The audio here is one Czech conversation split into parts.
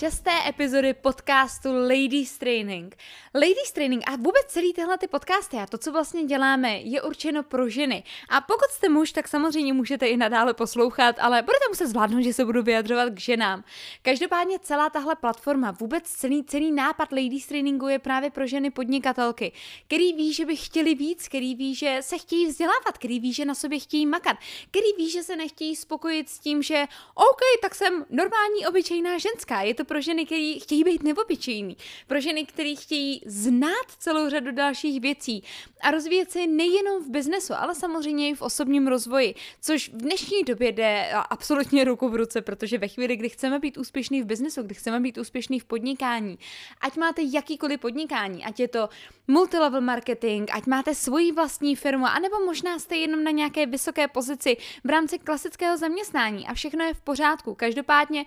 šesté epizody podcastu Ladies Training. Ladies Training a vůbec celý tyhle ty podcasty a to, co vlastně děláme, je určeno pro ženy. A pokud jste muž, tak samozřejmě můžete i nadále poslouchat, ale budete muset zvládnout, že se budu vyjadřovat k ženám. Každopádně celá tahle platforma, vůbec celý, celý nápad Ladies Trainingu je právě pro ženy podnikatelky, který ví, že by chtěli víc, který ví, že se chtějí vzdělávat, který ví, že na sobě chtějí makat, který ví, že se nechtějí spokojit s tím, že OK, tak jsem normální, obyčejná ženská. Je to pro ženy, které chtějí být neobyčejný, pro ženy, které chtějí znát celou řadu dalších věcí a rozvíjet se nejenom v biznesu, ale samozřejmě i v osobním rozvoji, což v dnešní době jde absolutně ruku v ruce, protože ve chvíli, kdy chceme být úspěšný v biznesu, kdy chceme být úspěšný v podnikání, ať máte jakýkoliv podnikání, ať je to multilevel marketing, ať máte svoji vlastní firmu, anebo možná jste jenom na nějaké vysoké pozici v rámci klasického zaměstnání a všechno je v pořádku. Každopádně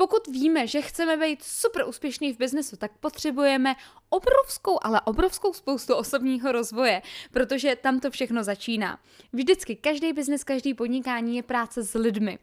pokud víme, že chceme být super úspěšný v biznesu, tak potřebujeme obrovskou, ale obrovskou spoustu osobního rozvoje, protože tam to všechno začíná. Vždycky každý biznes, každý podnikání je práce s lidmi.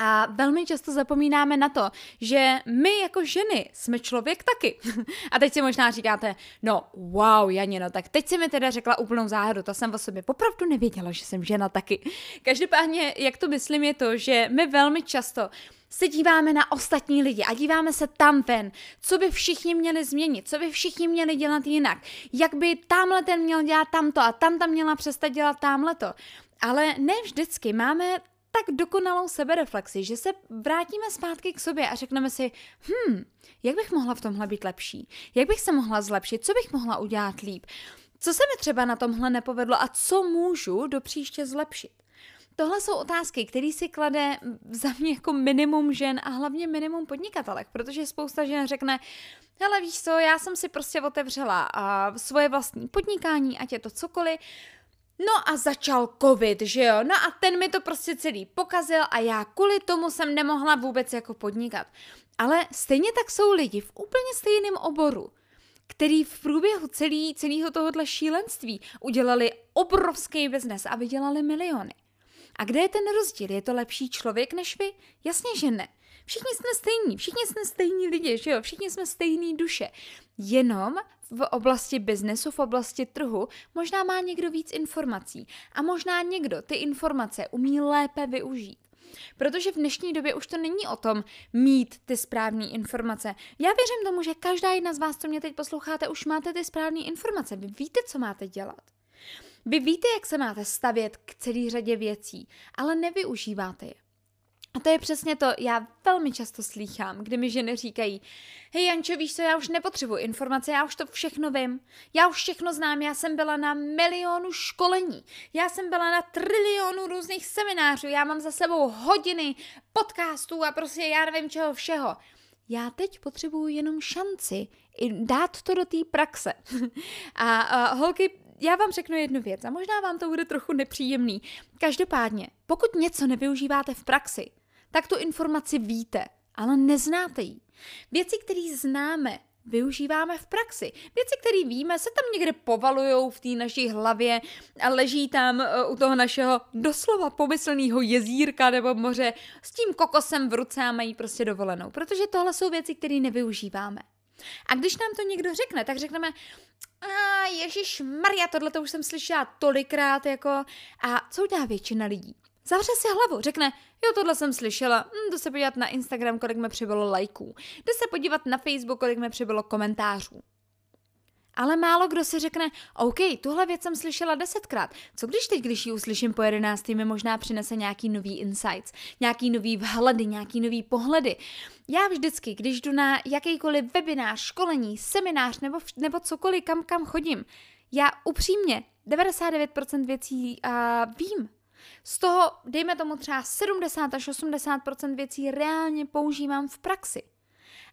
A velmi často zapomínáme na to, že my jako ženy jsme člověk taky. A teď si možná říkáte, no wow, Janino, tak teď si mi teda řekla úplnou záhadu, to jsem o sobě opravdu nevěděla, že jsem žena taky. Každopádně, jak to myslím, je to, že my velmi často se díváme na ostatní lidi a díváme se tam ven, co by všichni měli změnit, co by všichni měli dělat jinak, jak by tamhle ten měl dělat tamto a tam tam měla přestat dělat tamhle to. Ale ne vždycky máme tak dokonalou sebereflexi, že se vrátíme zpátky k sobě a řekneme si, hm, jak bych mohla v tomhle být lepší? Jak bych se mohla zlepšit? Co bych mohla udělat líp? Co se mi třeba na tomhle nepovedlo a co můžu do příště zlepšit? Tohle jsou otázky, které si klade za mě jako minimum žen a hlavně minimum podnikatelek, protože spousta žen řekne, hele víš co, já jsem si prostě otevřela a svoje vlastní podnikání, ať je to cokoliv, No a začal covid, že jo? No a ten mi to prostě celý pokazil a já kvůli tomu jsem nemohla vůbec jako podnikat. Ale stejně tak jsou lidi v úplně stejném oboru, který v průběhu celý, celého tohohle šílenství udělali obrovský biznes a vydělali miliony. A kde je ten rozdíl? Je to lepší člověk než vy? Jasně, že ne. Všichni jsme stejní, všichni jsme stejní lidi, že jo? Všichni jsme stejný duše. Jenom v oblasti biznesu, v oblasti trhu, možná má někdo víc informací a možná někdo ty informace umí lépe využít. Protože v dnešní době už to není o tom mít ty správné informace. Já věřím tomu, že každá jedna z vás, co mě teď posloucháte, už máte ty správné informace. Vy víte, co máte dělat. Vy víte, jak se máte stavět k celé řadě věcí, ale nevyužíváte je. A to je přesně to, já velmi často slýchám, kdy mi ženy říkají, hej Jančo, víš co, já už nepotřebuji informace, já už to všechno vím, já už všechno znám, já jsem byla na milionu školení, já jsem byla na trilionu různých seminářů, já mám za sebou hodiny podcastů a prostě já nevím čeho všeho. Já teď potřebuju jenom šanci dát to do té praxe. a, a holky, já vám řeknu jednu věc a možná vám to bude trochu nepříjemný. Každopádně, pokud něco nevyužíváte v praxi, tak tu informaci víte, ale neznáte ji. Věci, které známe, využíváme v praxi. Věci, které víme, se tam někde povalují v té naší hlavě a leží tam uh, u toho našeho doslova pomyslného jezírka nebo moře s tím kokosem v ruce a mají prostě dovolenou. Protože tohle jsou věci, které nevyužíváme. A když nám to někdo řekne, tak řekneme, a Ježíš Maria, tohle to už jsem slyšela tolikrát, jako, a co udělá většina lidí? Zavře si hlavu, řekne, jo, tohle jsem slyšela, hm, jdu se podívat na Instagram, kolik mi přibylo lajků, jdu se podívat na Facebook, kolik mi přibylo komentářů. Ale málo kdo si řekne, OK, tuhle věc jsem slyšela desetkrát. Co když teď, když ji uslyším po jedenáctý, mi možná přinese nějaký nový insights, nějaký nový vhledy, nějaký nový pohledy. Já vždycky, když jdu na jakýkoliv webinář, školení, seminář nebo, nebo cokoliv, kam kam chodím, já upřímně 99% věcí uh, vím. Z toho, dejme tomu třeba 70 až 80 věcí reálně používám v praxi.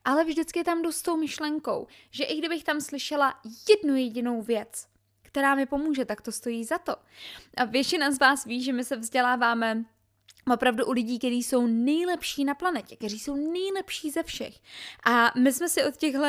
Ale vždycky tam jdu s tou myšlenkou, že i kdybych tam slyšela jednu jedinou věc, která mi pomůže, tak to stojí za to. A většina z vás ví, že my se vzděláváme opravdu u lidí, kteří jsou nejlepší na planetě, kteří jsou nejlepší ze všech. A my jsme si od těchto, uh,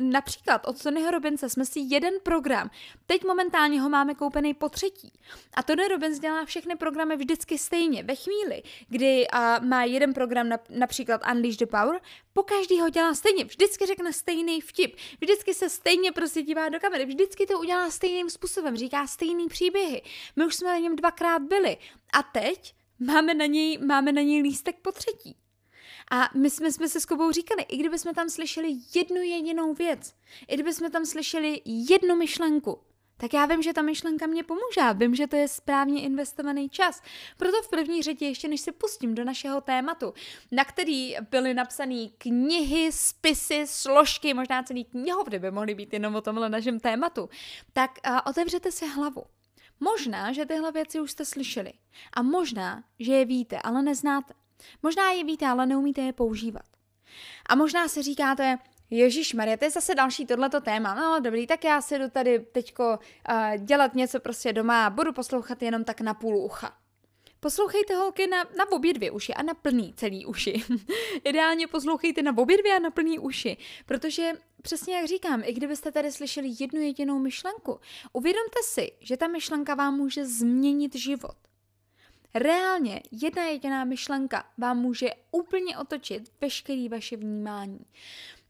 například od Tonyho Robinsa, jsme si jeden program, teď momentálně ho máme koupený po třetí. A Tony Robbins dělá všechny programy vždycky stejně. Ve chvíli, kdy uh, má jeden program, na, například Unleash the Power, po každý ho dělá stejně, vždycky řekne stejný vtip, vždycky se stejně prostě dívá do kamery, vždycky to udělá stejným způsobem, říká stejný příběhy. My už jsme na něm dvakrát byli. A teď máme na něj, máme na něj lístek po třetí. A my jsme, jsme se s Kubou říkali, i kdyby jsme tam slyšeli jednu jedinou věc, i kdyby jsme tam slyšeli jednu myšlenku, tak já vím, že ta myšlenka mě pomůže. Vím, že to je správně investovaný čas. Proto v první řadě, ještě než se pustím do našeho tématu, na který byly napsané knihy, spisy, složky, možná celý knihovny by mohly být jenom o tomhle našem tématu, tak uh, otevřete si hlavu. Možná, že tyhle věci už jste slyšeli. A možná, že je víte, ale neznáte. Možná je víte, ale neumíte je používat. A možná si říkáte, Ježíš Maria, to je zase další tohleto téma. No dobrý, tak já si jdu tady teďko uh, dělat něco prostě doma a budu poslouchat jenom tak na půl ucha. Poslouchejte holky na, na obě dvě uši a na plný celý uši. Ideálně poslouchejte na obě dvě a na plný uši, protože přesně jak říkám, i kdybyste tady slyšeli jednu jedinou myšlenku, uvědomte si, že ta myšlenka vám může změnit život. Reálně jedna jediná myšlenka vám může úplně otočit veškerý vaše vnímání.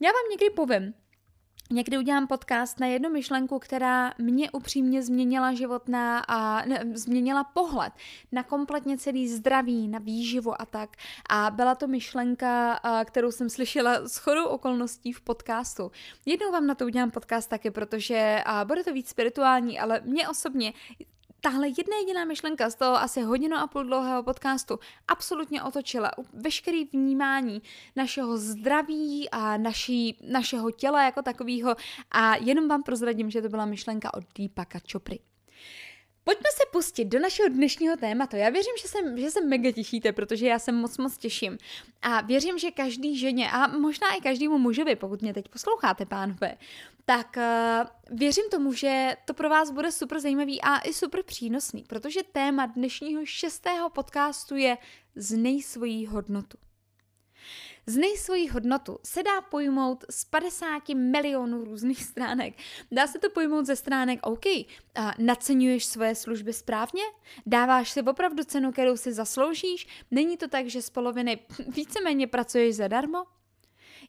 Já vám někdy povím, Někdy udělám podcast na jednu myšlenku, která mě upřímně změnila život na, a ne, změnila pohled na kompletně celý zdraví, na výživu a tak. A byla to myšlenka, kterou jsem slyšela s chodou okolností v podcastu. Jednou vám na to udělám podcast taky, protože a, bude to víc spirituální, ale mě osobně tahle jedna jediná myšlenka z toho asi hodinu a půl dlouhého podcastu absolutně otočila veškerý vnímání našeho zdraví a naší, našeho těla jako takového a jenom vám prozradím, že to byla myšlenka od Deepaka Chopry. Pojďme se pustit do našeho dnešního tématu. Já věřím, že se, že se mega těšíte, protože já se moc moc těším. A věřím, že každý ženě a možná i každému mužovi, pokud mě teď posloucháte, pánové, tak uh, věřím tomu, že to pro vás bude super zajímavý a i super přínosný, protože téma dnešního šestého podcastu je Znej svoji hodnotu. Znej svoji hodnotu se dá pojmout z 50 milionů různých stránek. Dá se to pojmout ze stránek OK, a naceňuješ svoje služby správně? Dáváš si opravdu cenu, kterou si zasloužíš? Není to tak, že z poloviny víceméně pracuješ zadarmo?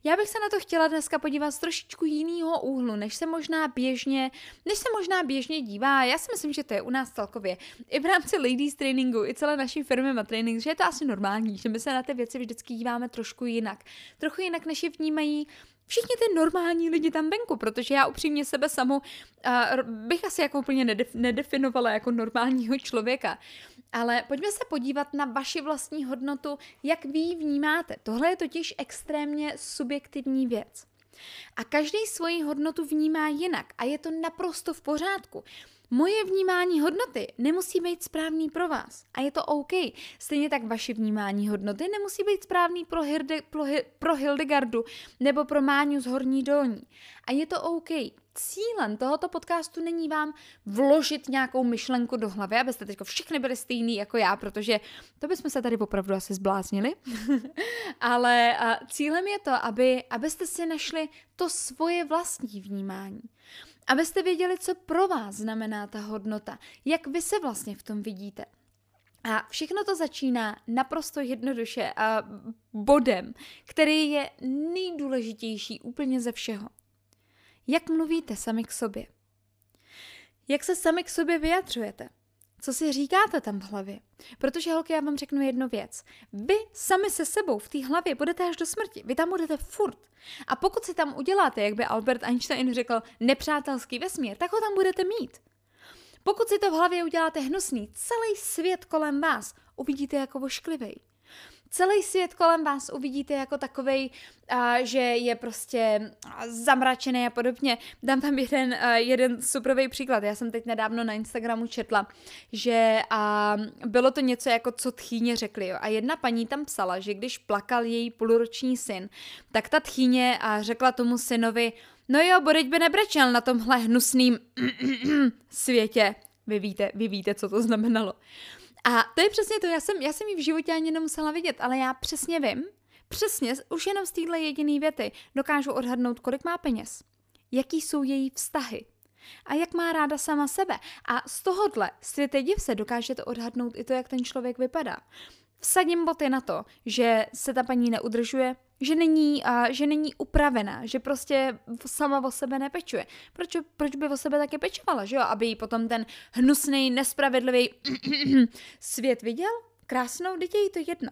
Já bych se na to chtěla dneska podívat z trošičku jiného úhlu, než se možná běžně, než se možná běžně dívá. Já si myslím, že to je u nás celkově. I v rámci ladies trainingu, i celé naší firmy ma training, že je to asi normální, že my se na ty věci vždycky díváme trošku jinak. Trochu jinak, než je vnímají všichni ty normální lidi tam venku, protože já upřímně sebe samu uh, bych asi jako úplně nedef- nedefinovala jako normálního člověka. Ale pojďme se podívat na vaši vlastní hodnotu, jak vy ji vnímáte. Tohle je totiž extrémně subjektivní věc. A každý svoji hodnotu vnímá jinak a je to naprosto v pořádku. Moje vnímání hodnoty nemusí být správný pro vás a je to OK. Stejně tak vaše vnímání hodnoty nemusí být správný pro, Hirde, pro, pro Hildegardu nebo pro Máňu z Horní dolní. A je to OK. Cílem tohoto podcastu není vám vložit nějakou myšlenku do hlavy, abyste teď všichni byli stejný jako já, protože to bychom se tady opravdu asi zbláznili. Ale cílem je to, aby, abyste si našli to svoje vlastní vnímání. Abyste věděli, co pro vás znamená ta hodnota, jak vy se vlastně v tom vidíte. A všechno to začíná naprosto jednoduše a bodem, který je nejdůležitější úplně ze všeho. Jak mluvíte sami k sobě? Jak se sami k sobě vyjadřujete? Co si říkáte tam v hlavě? Protože, holky, já vám řeknu jednu věc. Vy sami se sebou v té hlavě budete až do smrti. Vy tam budete furt. A pokud si tam uděláte, jak by Albert Einstein řekl, nepřátelský vesmír, tak ho tam budete mít. Pokud si to v hlavě uděláte hnusný, celý svět kolem vás uvidíte jako vošklivý celý svět kolem vás uvidíte jako takovej, a, že je prostě zamračený a podobně. Dám tam jeden, a, jeden superový příklad. Já jsem teď nedávno na Instagramu četla, že a, bylo to něco jako co tchýně řekli. Jo. A jedna paní tam psala, že když plakal její půlroční syn, tak ta tchýně a řekla tomu synovi, no jo, bodeď by nebrečel na tomhle hnusným světě. Vy víte, vy víte, co to znamenalo. A to je přesně to, já jsem, já jsem ji v životě ani nemusela vidět, ale já přesně vím, přesně, už jenom z téhle jediné věty dokážu odhadnout, kolik má peněz, jaký jsou její vztahy, a jak má ráda sama sebe. A z tohohle světe div se dokážete odhadnout i to, jak ten člověk vypadá. Vsadím boty na to, že se ta paní neudržuje, že není, a, že není upravená, že prostě sama o sebe nepečuje. Proč, proč by o sebe také pečovala, že jo? Aby jí potom ten hnusný, nespravedlivý svět viděl? krásnou, dítě je to jedno.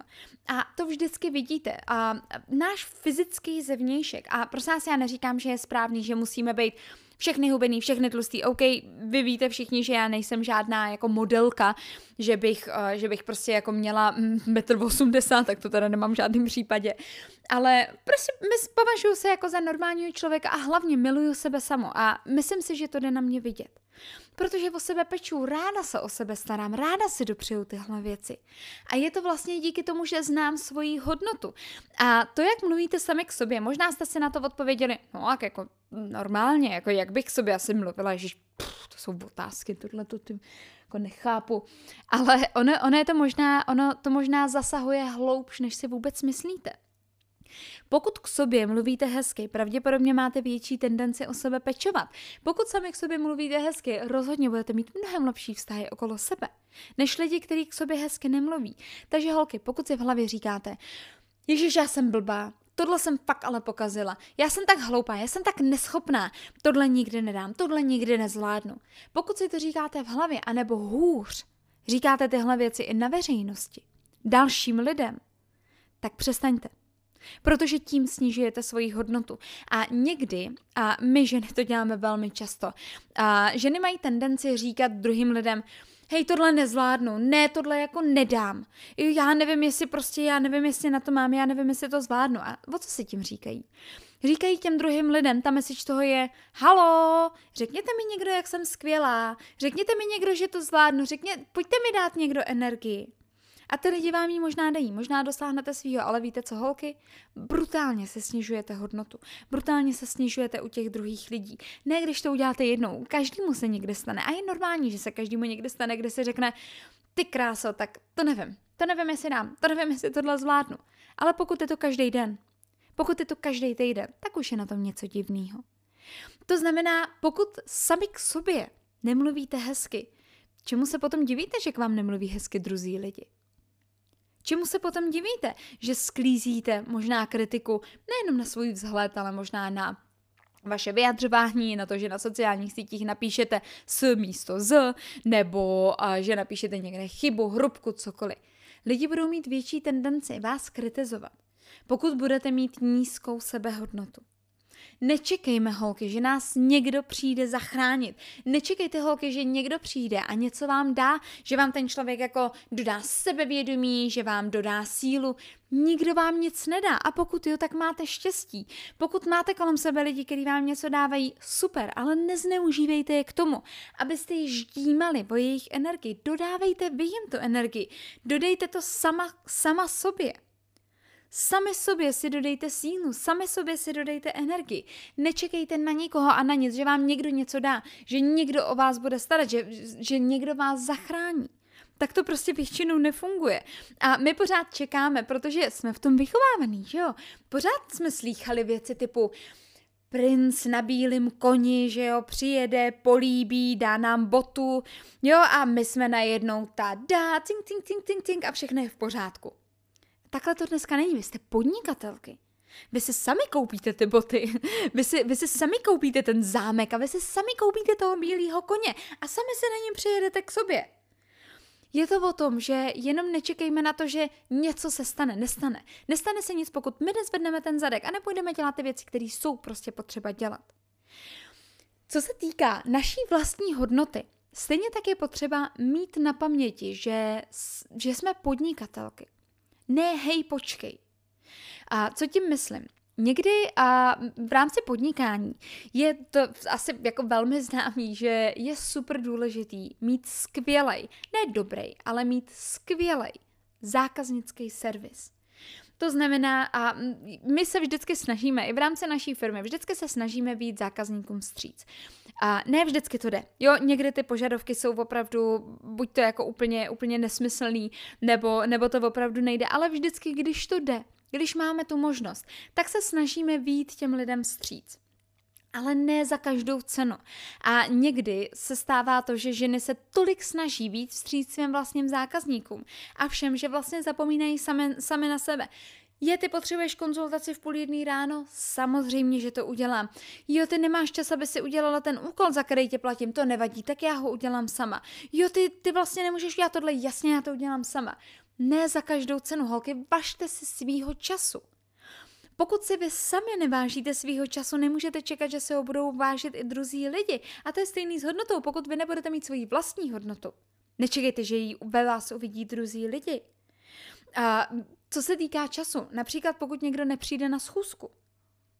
A to vždycky vidíte. A náš fyzický zevnějšek, a prosím vás, já neříkám, že je správný, že musíme být všechny hubený, všechny tlustý. OK, vy víte všichni, že já nejsem žádná jako modelka, že bych, uh, že bych prostě jako měla 1,80 m, tak to teda nemám v žádném případě. Ale prostě považuji se jako za normálního člověka a hlavně miluju sebe samo a myslím si, že to jde na mě vidět protože o sebe peču, ráda se o sebe starám, ráda si dopřeju tyhle věci. A je to vlastně díky tomu, že znám svoji hodnotu. A to, jak mluvíte sami k sobě, možná jste si na to odpověděli, no jak jako normálně, jako jak bych k sobě asi mluvila, že to jsou otázky, tohle to ty jako nechápu. Ale ono, ono, je to možná, ono to možná zasahuje hloubš, než si vůbec myslíte. Pokud k sobě mluvíte hezky, pravděpodobně máte větší tendenci o sebe pečovat. Pokud sami k sobě mluvíte hezky, rozhodně budete mít mnohem lepší vztahy okolo sebe, než lidi, kteří k sobě hezky nemluví. Takže holky, pokud si v hlavě říkáte, Ježíš, já jsem blbá, tohle jsem fakt ale pokazila. Já jsem tak hloupá, já jsem tak neschopná, tohle nikdy nedám, tohle nikdy nezvládnu. Pokud si to říkáte v hlavě, anebo hůř, říkáte tyhle věci i na veřejnosti, dalším lidem, tak přestaňte. Protože tím snižujete svoji hodnotu. A někdy, a my ženy to děláme velmi často, a ženy mají tendenci říkat druhým lidem, hej, tohle nezvládnu, ne, tohle jako nedám. Já nevím, jestli prostě, já nevím, jestli na to mám, já nevím, jestli to zvládnu. A o co si tím říkají? Říkají těm druhým lidem, ta message toho je, halo, řekněte mi někdo, jak jsem skvělá, řekněte mi někdo, že to zvládnu, řekně, pojďte mi dát někdo energii. A ty lidi vám ji možná dají, možná dosáhnete svýho, ale víte co, holky? Brutálně se snižujete hodnotu. Brutálně se snižujete u těch druhých lidí. Ne, když to uděláte jednou, každému se někde stane. A je normální, že se každému někde stane, kde se řekne, ty kráso, tak to nevím. To nevím, jestli dám, to nevím, jestli tohle zvládnu. Ale pokud je to každý den, pokud je to každý týden, tak už je na tom něco divného. To znamená, pokud sami k sobě nemluvíte hezky, čemu se potom divíte, že k vám nemluví hezky druzí lidi? Čemu se potom divíte, že sklízíte možná kritiku nejenom na svůj vzhled, ale možná na vaše vyjadřování, na to, že na sociálních sítích napíšete s místo z, nebo a, že napíšete někde chybu, hrubku, cokoliv. Lidi budou mít větší tendenci vás kritizovat, pokud budete mít nízkou sebehodnotu. Nečekejme, holky, že nás někdo přijde zachránit. Nečekejte, holky, že někdo přijde a něco vám dá, že vám ten člověk jako dodá sebevědomí, že vám dodá sílu. Nikdo vám nic nedá a pokud jo, tak máte štěstí. Pokud máte kolem sebe lidi, kteří vám něco dávají, super, ale nezneužívejte je k tomu, abyste ji ždímali po jejich energii. Dodávejte vy jim tu energii. Dodejte to sama, sama sobě. Sami sobě si dodejte sílu, sami sobě si dodejte energii. Nečekejte na nikoho a na nic, že vám někdo něco dá, že někdo o vás bude starat, že, že někdo vás zachrání. Tak to prostě většinou nefunguje. A my pořád čekáme, protože jsme v tom vychovávaný, že jo? Pořád jsme slýchali věci typu princ na bílém koni, že jo, přijede, políbí, dá nám botu, jo, a my jsme najednou ta dá, cink, cink, cink, cink, cink a všechno je v pořádku. Takhle to dneska není, vy jste podnikatelky. Vy si sami koupíte ty boty, vy si, vy si sami koupíte ten zámek a vy si sami koupíte toho bílého koně a sami se na něm přijedete k sobě. Je to o tom, že jenom nečekejme na to, že něco se stane. Nestane. Nestane se nic, pokud my nezvedneme ten zadek a nepůjdeme dělat ty věci, které jsou prostě potřeba dělat. Co se týká naší vlastní hodnoty, stejně tak je potřeba mít na paměti, že, že jsme podnikatelky. Ne, hej, počkej. A co tím myslím? Někdy a v rámci podnikání je to asi jako velmi známý, že je super důležitý mít skvělej, ne dobrý, ale mít skvělej zákaznický servis. To znamená, a my se vždycky snažíme, i v rámci naší firmy, vždycky se snažíme být zákazníkům stříc. A ne vždycky to jde. Jo, někdy ty požadavky jsou opravdu buď to jako úplně, úplně nesmyslný, nebo, nebo to opravdu nejde, ale vždycky, když to jde, když máme tu možnost, tak se snažíme výjít těm lidem stříc ale ne za každou cenu. A někdy se stává to, že ženy se tolik snaží být vstříc svým vlastním zákazníkům a všem, že vlastně zapomínají sami, sami na sebe. Je, ty potřebuješ konzultaci v půl jedný ráno? Samozřejmě, že to udělám. Jo, ty nemáš čas, aby si udělala ten úkol, za který tě platím, to nevadí, tak já ho udělám sama. Jo, ty, ty vlastně nemůžeš udělat tohle, jasně, já to udělám sama. Ne za každou cenu, holky, važte si svýho času. Pokud si vy sami nevážíte svýho času, nemůžete čekat, že se ho budou vážit i druzí lidi. A to je stejný s hodnotou, pokud vy nebudete mít svoji vlastní hodnotu. Nečekejte, že ji ve vás uvidí druzí lidi. A co se týká času, například pokud někdo nepřijde na schůzku,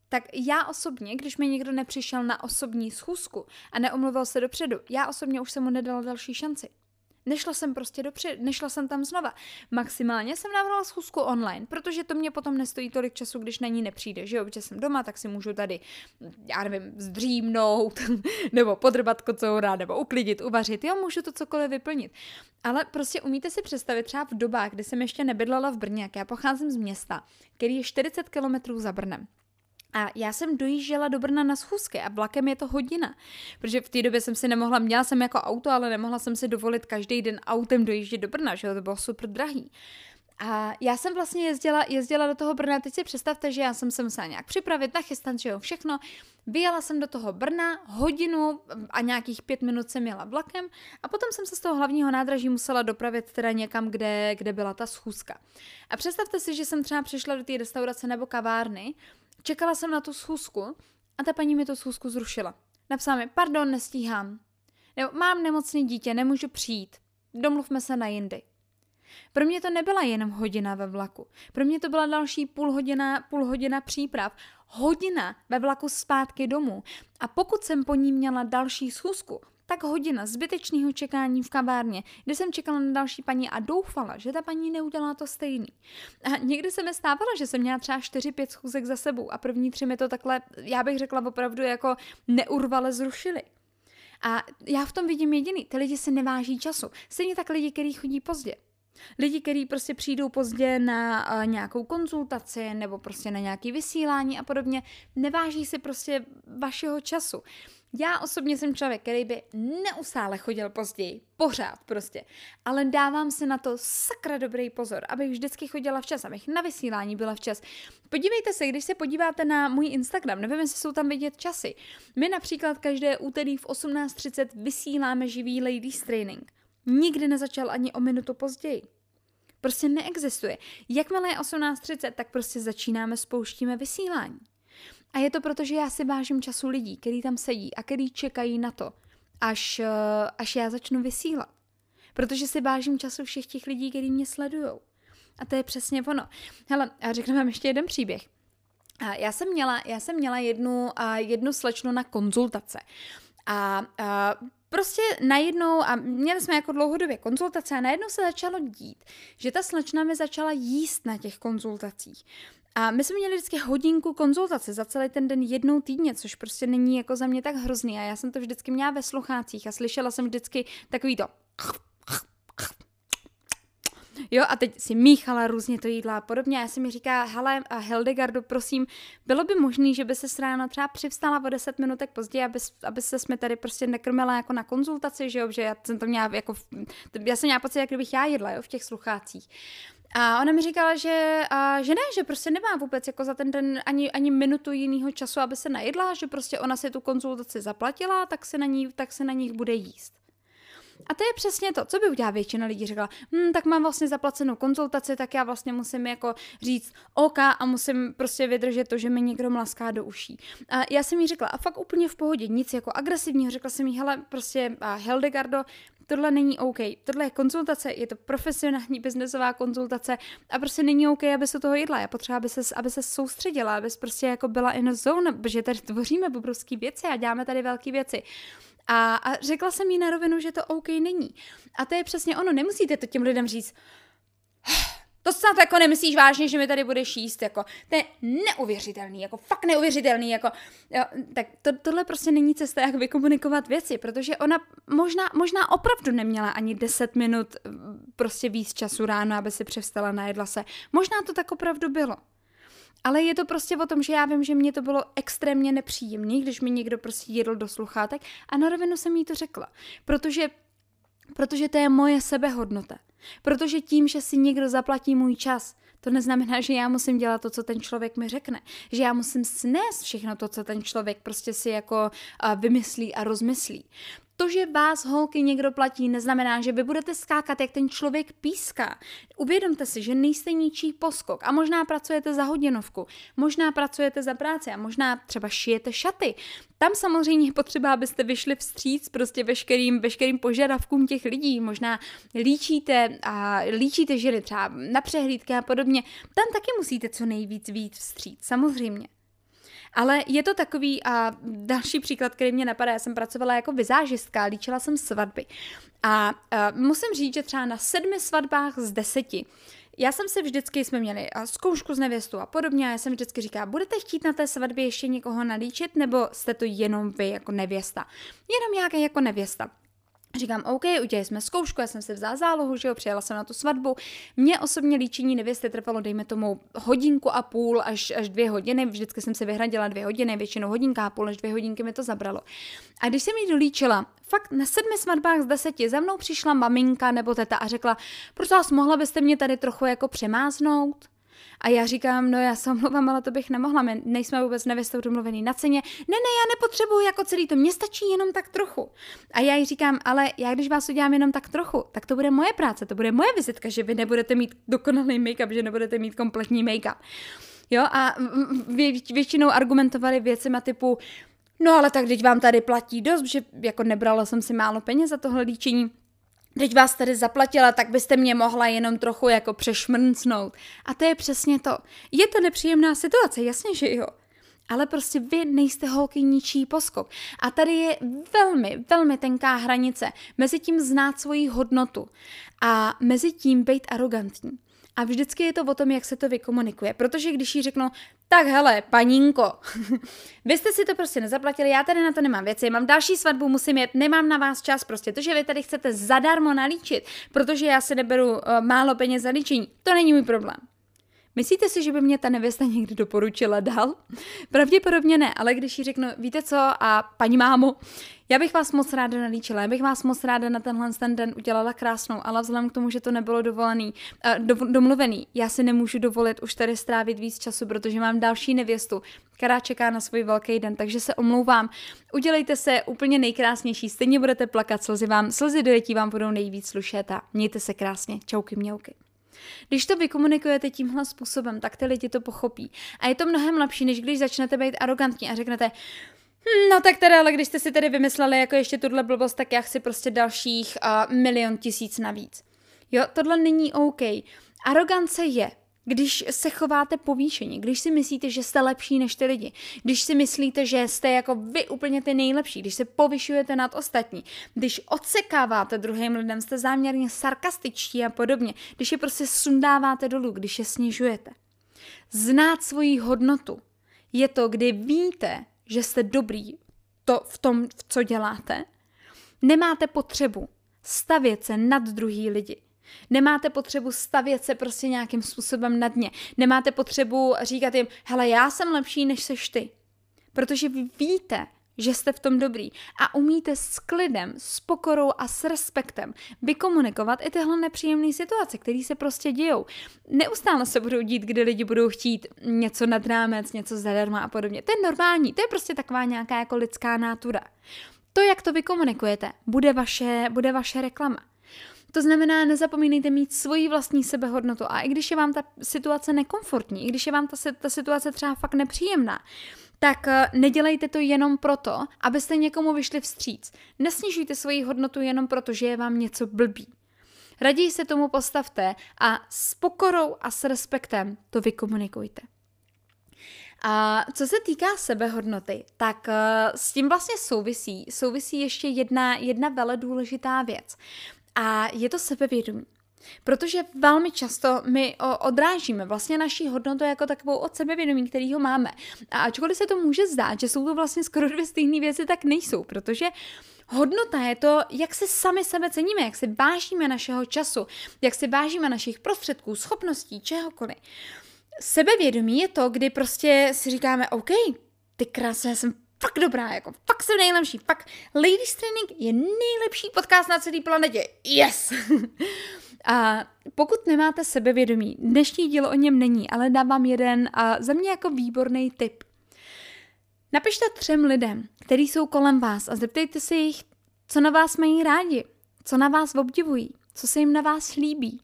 tak já osobně, když mi někdo nepřišel na osobní schůzku a neomluvil se dopředu, já osobně už jsem mu nedala další šanci. Nešla jsem prostě dopředu, nešla jsem tam znova. Maximálně jsem navrhla schůzku online, protože to mě potom nestojí tolik času, když na ní nepřijde, že jo, protože jsem doma, tak si můžu tady, já nevím, zdřímnout, nebo podrbat kocoura, nebo uklidit, uvařit, jo, můžu to cokoliv vyplnit. Ale prostě umíte si představit třeba v dobách, kdy jsem ještě nebydlela v Brně, jak já pocházím z města, který je 40 kilometrů za Brnem. A já jsem dojížděla do Brna na schůzky a vlakem je to hodina. Protože v té době jsem si nemohla, měla jsem jako auto, ale nemohla jsem si dovolit každý den autem dojíždět do Brna, že to bylo super drahý. A já jsem vlastně jezdila, jezdila do toho Brna, teď si představte, že já jsem se musela nějak připravit, nachystat, že jo, všechno. Vyjela jsem do toho Brna hodinu a nějakých pět minut jsem jela vlakem a potom jsem se z toho hlavního nádraží musela dopravit teda někam, kde, kde byla ta schůzka. A představte si, že jsem třeba přišla do té restaurace nebo kavárny Čekala jsem na tu schůzku a ta paní mi tu schůzku zrušila. Napsala mi, pardon, nestíhám. Nebo mám nemocný dítě, nemůžu přijít. Domluvme se na jindy. Pro mě to nebyla jenom hodina ve vlaku. Pro mě to byla další půl hodina, půl hodina příprav. Hodina ve vlaku zpátky domů. A pokud jsem po ní měla další schůzku, tak hodina zbytečného čekání v kavárně, kde jsem čekala na další paní a doufala, že ta paní neudělá to stejný. A někdy se mi stávalo, že jsem měla třeba 4-5 schůzek za sebou a první tři mi to takhle, já bych řekla opravdu jako neurvale zrušili. A já v tom vidím jediný, ty lidi si neváží času. Stejně tak lidi, kteří chodí pozdě. Lidi, kteří prostě přijdou pozdě na uh, nějakou konzultaci nebo prostě na nějaké vysílání a podobně, neváží si prostě vašeho času. Já osobně jsem člověk, který by neustále chodil později, pořád prostě, ale dávám si na to sakra dobrý pozor, abych vždycky chodila včas, abych na vysílání byla včas. Podívejte se, když se podíváte na můj Instagram, nevím, jestli jsou tam vidět časy. My například každé úterý v 18.30 vysíláme živý ladies training. Nikdy nezačal ani o minutu později. Prostě neexistuje. Jakmile je 18.30, tak prostě začínáme, spouštíme vysílání. A je to proto, že já si vážím času lidí, kteří tam sedí a kteří čekají na to, až, eh, až já začnu vysílat. Protože si vážím času všech těch lidí, kteří mě sledují. A to je přesně ono. Hele, a řeknu vám ještě jeden příběh. Já jsem měla, já jsem měla jednu, jednu slečnu na konzultace. A, a prostě najednou, a měli jsme jako dlouhodobě konzultace a najednou se začalo dít, že ta slečna mi začala jíst na těch konzultacích. A my jsme měli vždycky hodinku konzultace za celý ten den jednou týdně, což prostě není jako za mě tak hrozný. A já jsem to vždycky měla ve sluchácích a slyšela jsem vždycky takový to Jo, a teď si míchala různě to jídla a podobně. A já si mi říká, hele, Hildegardo, prosím, bylo by možné, že by se ráno třeba přivstala o 10 minutek později, aby, aby se jsme tady prostě nekrmila jako na konzultaci, že jo, že já jsem to měla jako, já jsem měla pocit, jak kdybych já jedla, jo, v těch sluchácích. A ona mi říkala, že, a, že ne, že prostě nemá vůbec jako za ten den ani, ani minutu jiného času, aby se najedla, že prostě ona si tu konzultaci zaplatila, tak se na ní, tak se na nich bude jíst. A to je přesně to, co by udělala většina lidí. Řekla, hm, tak mám vlastně zaplacenou konzultaci, tak já vlastně musím jako říct OK a musím prostě vydržet to, že mi někdo mlaská do uší. A já jsem jí řekla, a fakt úplně v pohodě, nic jako agresivního, řekla jsem jí, hele, prostě a Hildegardo, tohle není OK, tohle je konzultace, je to profesionální biznesová konzultace a prostě není OK, aby se toho jedla. Já potřeba, aby se, aby se soustředila, aby prostě jako byla in zone, protože tady tvoříme obrovské věci a děláme tady velké věci. A, a řekla jsem jí na rovinu, že to OK není. A to je přesně ono, nemusíte to těm lidem říct, To snad jako nemyslíš vážně, že mi tady budeš jíst, jako, to je neuvěřitelný, jako fakt neuvěřitelný, jako, jo, tak to, tohle prostě není cesta, jak vykomunikovat věci, protože ona možná, možná opravdu neměla ani 10 minut prostě víc času ráno, aby si převstala, najedla se. Možná to tak opravdu bylo. Ale je to prostě o tom, že já vím, že mě to bylo extrémně nepříjemné, když mi někdo prostě jedl do sluchátek a na rovinu jsem jí to řekla. Protože, protože to je moje sebehodnota. Protože tím, že si někdo zaplatí můj čas, to neznamená, že já musím dělat to, co ten člověk mi řekne. Že já musím snést všechno to, co ten člověk prostě si jako vymyslí a rozmyslí. To, že vás holky někdo platí, neznamená, že vy budete skákat, jak ten člověk píská. Uvědomte si, že nejste ničí poskok a možná pracujete za hodinovku, možná pracujete za práci a možná třeba šijete šaty. Tam samozřejmě je potřeba, abyste vyšli vstříc prostě veškerým, veškerým požadavkům těch lidí. Možná líčíte a líčíte ženy třeba na přehlídky a podobně. Tam taky musíte co nejvíc víc vstříc, samozřejmě. Ale je to takový a další příklad, který mě napadá, já jsem pracovala jako vizážistka, líčila jsem svatby. A, a musím říct, že třeba na sedmi svatbách z deseti já jsem se vždycky, jsme měli zkoušku z nevěstu a podobně, a já jsem vždycky říkala, budete chtít na té svatbě ještě někoho nalíčit, nebo jste to jenom vy jako nevěsta? Jenom nějaké jako nevěsta. Říkám, OK, udělali jsme zkoušku, já jsem si vzala zálohu, že jo, přijela jsem na tu svatbu. Mně osobně líčení nevěsty trvalo, dejme tomu, hodinku a půl až, až dvě hodiny. Vždycky jsem se vyhradila dvě hodiny, většinou hodinka a půl až dvě hodinky mi to zabralo. A když jsem jí dolíčila, fakt na sedmi svatbách z deseti za mnou přišla maminka nebo teta a řekla, prosím vás, mohla byste mě tady trochu jako přemáznout? A já říkám, no já se omlouvám, ale to bych nemohla, my nejsme vůbec nevěstou domluvený na ceně. Ne, ne, já nepotřebuju jako celý to, mně stačí jenom tak trochu. A já jí říkám, ale já když vás udělám jenom tak trochu, tak to bude moje práce, to bude moje vizitka, že vy nebudete mít dokonalý make-up, že nebudete mít kompletní make-up. Jo, a vě, většinou argumentovali věcima typu, no ale tak teď vám tady platí dost, že jako nebrala jsem si málo peněz za tohle líčení, teď vás tady zaplatila, tak byste mě mohla jenom trochu jako přešmrncnout. A to je přesně to. Je to nepříjemná situace, jasně, že jo. Ale prostě vy nejste holky ničí poskok. A tady je velmi, velmi tenká hranice mezi tím znát svoji hodnotu a mezi tím být arrogantní. A vždycky je to o tom, jak se to vykomunikuje. Protože když jí řeknu, tak hele, panínko, vy jste si to prostě nezaplatili, já tady na to nemám věci, mám další svatbu, musím jet, nemám na vás čas prostě. To, že vy tady chcete zadarmo nalíčit, protože já si neberu uh, málo peněz za líčení, to není můj problém. Myslíte si, že by mě ta nevěsta někdy doporučila dál? Pravděpodobně ne, ale když jí řeknu, víte co, a paní mámo, já bych vás moc ráda nalíčila, já bych vás moc ráda na tenhle ten den udělala krásnou, ale vzhledem k tomu, že to nebylo dovolený, uh, do, domluvený, já si nemůžu dovolit už tady strávit víc času, protože mám další nevěstu, která čeká na svůj velký den, takže se omlouvám. Udělejte se úplně nejkrásnější, stejně budete plakat, slzy vám, slzy dojetí vám budou nejvíc slušet a mějte se krásně. Čauky měuky. Když to vykomunikujete tímhle způsobem, tak ty lidi to pochopí. A je to mnohem lepší, než když začnete být arrogantní a řeknete, hm, No tak teda, ale když jste si tedy vymysleli jako ještě tuhle blbost, tak já chci prostě dalších uh, milion tisíc navíc. Jo, tohle není OK. Arogance je, když se chováte povýšení, když si myslíte, že jste lepší než ty lidi, když si myslíte, že jste jako vy úplně ty nejlepší, když se povyšujete nad ostatní, když odsekáváte druhým lidem, jste záměrně sarkastičtí a podobně, když je prostě sundáváte dolů, když je snižujete. Znát svoji hodnotu je to, kdy víte, že jste dobrý to v tom, co děláte, nemáte potřebu stavět se nad druhý lidi Nemáte potřebu stavět se prostě nějakým způsobem nad ně. Nemáte potřebu říkat jim, hele, já jsem lepší, než seš ty. Protože vy víte, že jste v tom dobrý a umíte s klidem, s pokorou a s respektem vykomunikovat i tyhle nepříjemné situace, které se prostě dějou. Neustále se budou dít, kdy lidi budou chtít něco nad rámec, něco zadarma a podobně. To je normální, to je prostě taková nějaká jako lidská nátura. To, jak to vykomunikujete, bude vaše, bude vaše reklama. To znamená, nezapomínejte mít svoji vlastní sebehodnotu a i když je vám ta situace nekomfortní, i když je vám ta, ta situace třeba fakt nepříjemná, tak eh, nedělejte to jenom proto, abyste někomu vyšli vstříc. Nesnižujte svoji hodnotu jenom proto, že je vám něco blbý. Raději se tomu postavte a s pokorou a s respektem to vykomunikujte. A co se týká sebehodnoty, tak uh, s tím vlastně souvisí, souvisí ještě jedna, jedna vele důležitá věc. A je to sebevědomí. Protože velmi často my odrážíme vlastně naší hodnotu jako takovou od sebevědomí, který ho máme. A ačkoliv se to může zdát, že jsou to vlastně skoro dvě stejné věci, tak nejsou, protože Hodnota je to, jak se sami sebe ceníme, jak si vážíme našeho času, jak si vážíme našich prostředků, schopností, čehokoliv. Sebevědomí je to, kdy prostě si říkáme, OK, ty krásně, jsem fakt dobrá, jako fakt jsem nejlepší, fakt Ladies Training je nejlepší podcast na celé planetě, yes! A pokud nemáte sebevědomí, dnešní dílo o něm není, ale dávám jeden a za mě jako výborný tip. Napište třem lidem, kteří jsou kolem vás a zeptejte se jich, co na vás mají rádi, co na vás obdivují, co se jim na vás líbí.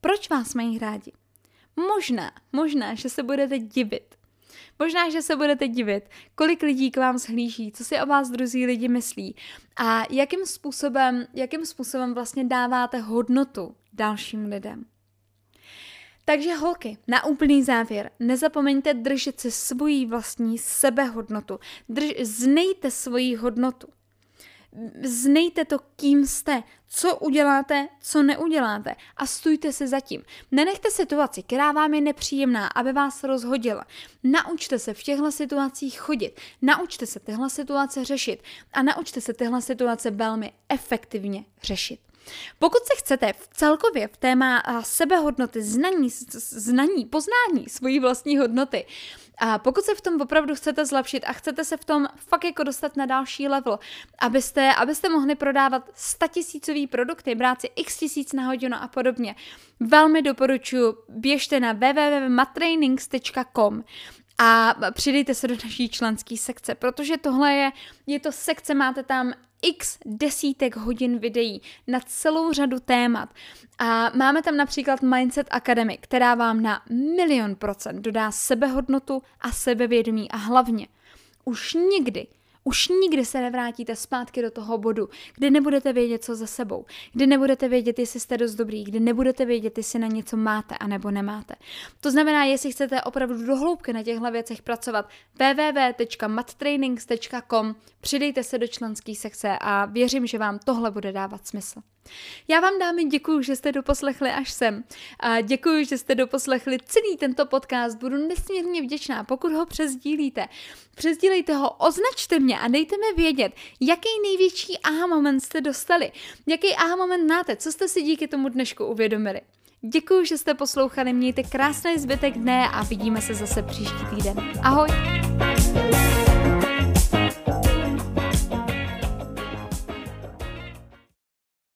Proč vás mají rádi? Možná, možná, že se budete divit. Možná, že se budete divit, kolik lidí k vám zhlíží, co si o vás druzí lidi myslí a jakým způsobem, jakým způsobem vlastně dáváte hodnotu dalším lidem. Takže holky, na úplný závěr, nezapomeňte držet si svoji vlastní sebehodnotu. Drž, znejte svoji hodnotu. Znejte to, kým jste, co uděláte, co neuděláte a stůjte se zatím. Nenechte situaci, která vám je nepříjemná, aby vás rozhodila. Naučte se v těchto situacích chodit, naučte se tyhle situace řešit a naučte se tyhle situace velmi efektivně řešit. Pokud se chcete v celkově v téma sebehodnoty, znaní, znaní, poznání svojí vlastní hodnoty, a pokud se v tom opravdu chcete zlepšit a chcete se v tom fakt jako dostat na další level, abyste, abyste mohli prodávat statisícový produkty, brát si x tisíc na hodinu a podobně, velmi doporučuji, běžte na www.matrainings.com a přidejte se do naší členské sekce, protože tohle je, je to sekce, máte tam x desítek hodin videí na celou řadu témat. A máme tam například Mindset Academy, která vám na milion procent dodá sebehodnotu a sebevědomí a hlavně už nikdy už nikdy se nevrátíte zpátky do toho bodu, kdy nebudete vědět, co za sebou, kdy nebudete vědět, jestli jste dost dobrý, kdy nebudete vědět, jestli na něco máte a nebo nemáte. To znamená, jestli chcete opravdu dohloubky na těchto věcech pracovat, www.mattrainings.com, přidejte se do členské sekce a věřím, že vám tohle bude dávat smysl. Já vám dámy děkuji, že jste doposlechli až sem. A děkuji, že jste doposlechli celý tento podcast. Budu nesmírně vděčná, pokud ho přezdílíte. Přezdílejte ho, označte mě a dejte mi vědět, jaký největší aha moment jste dostali. Jaký aha moment máte, co jste si díky tomu dnešku uvědomili. Děkuji, že jste poslouchali, mějte krásný zbytek dne a vidíme se zase příští týden. Ahoj!